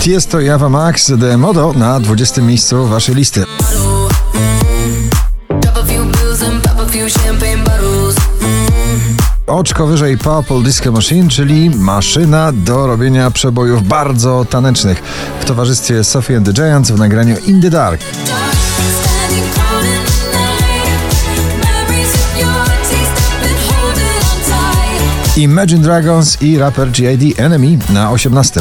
Tiesto Java Max de Modo na 20. miejscu waszej listy. Oczko wyżej Purple Disco Machine, czyli maszyna do robienia przebojów bardzo tanecznych w towarzystwie Sophie and the Giants w nagraniu In the Dark. Imagine Dragons i raper G.I.D. Enemy na 18.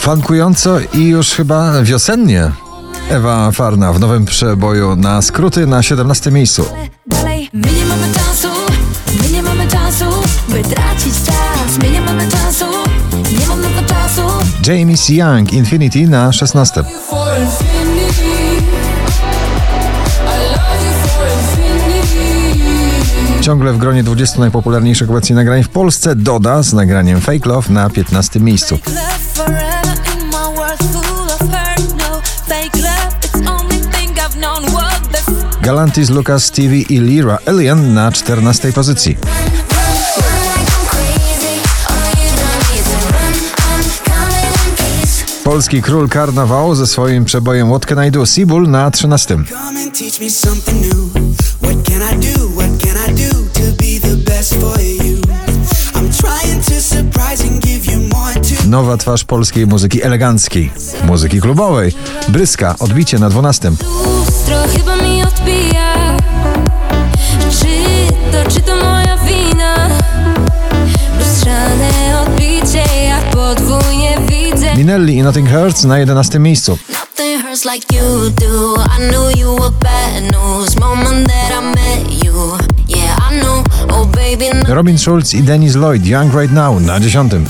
Funkująco i już chyba wiosennie. Ewa Farna w nowym przeboju na skróty na 17 miejscu. Dalej, my nie mamy czasu, my nie mamy czasu, by tracić czas. My nie mamy czasu, nie mam na to czasu. James Young Infinity na 16. Ciągle w gronie 20 najpopularniejszych obecnie nagrań w Polsce Doda z nagraniem Fake Love na 15 miejscu. No Galantis, Lucas, Stevie i Lyra Alien na 14 pozycji. Polski król karnawału ze swoim przebojem What Can I Do? Sibul na 13. Nowa twarz polskiej muzyki eleganckiej, muzyki klubowej. Bryska, odbicie na 12. Lustro chyba mi odbija. Czy to, czy to moja wina? Lustrzane odbicie, jak podwójnie widzę. Minelli i Nothing Hurts na 11 miejscu. Like you do. I knew you were bad news. Moment that I met you. Yeah, I knew. Oh, no. Robin Schulz i Dennis Lloyd, Young Right Now na 10.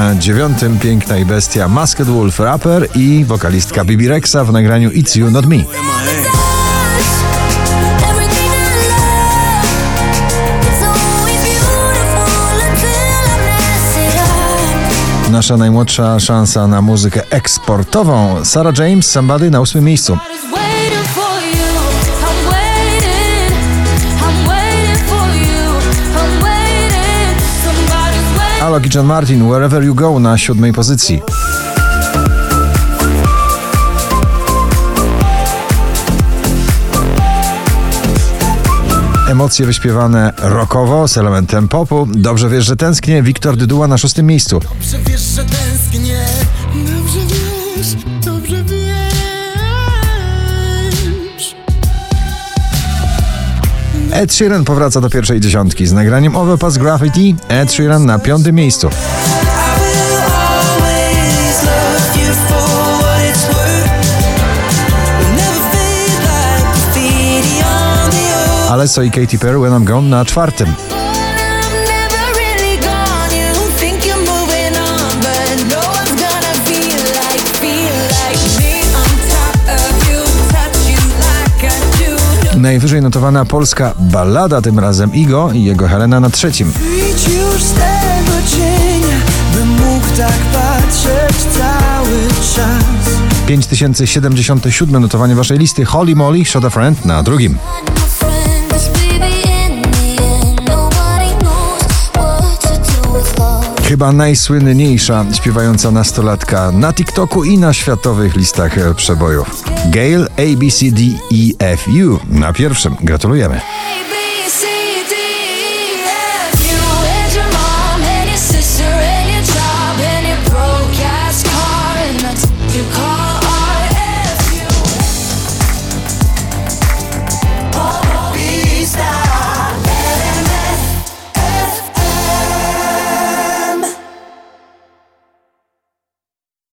Na dziewiątym piękna i bestia Masked Wolf Rapper i wokalistka Bibi Rexa w nagraniu It's You Not Me. Nasza najmłodsza szansa na muzykę eksportową Sarah James, Somebody na ósmym miejscu. Alok i John Martin, Wherever You Go na siódmej pozycji. Emocje wyśpiewane rockowo z elementem popu. Dobrze wiesz, że tęsknię. Wiktor Dyduła na szóstym miejscu. Dobrze wiesz, że tęsknię. Dobrze Ed Sheeran powraca do pierwszej dziesiątki z nagraniem Overpass Graffiti. Ed Sheeran na piątym miejscu. Alesso i Katy Perry When I'm Gone na czwartym. Najwyżej notowana polska ballada, tym razem Igo i jego Helena na trzecim. Wyjdź już z tego cienia, bym mógł tak patrzeć cały czas. 5077 notowanie waszej listy Holly Molly, Shot a Friend na drugim. Chyba najsłynniejsza śpiewająca nastolatka na TikToku i na światowych listach e, przebojów. Gail ABCDEFU na pierwszym. Gratulujemy.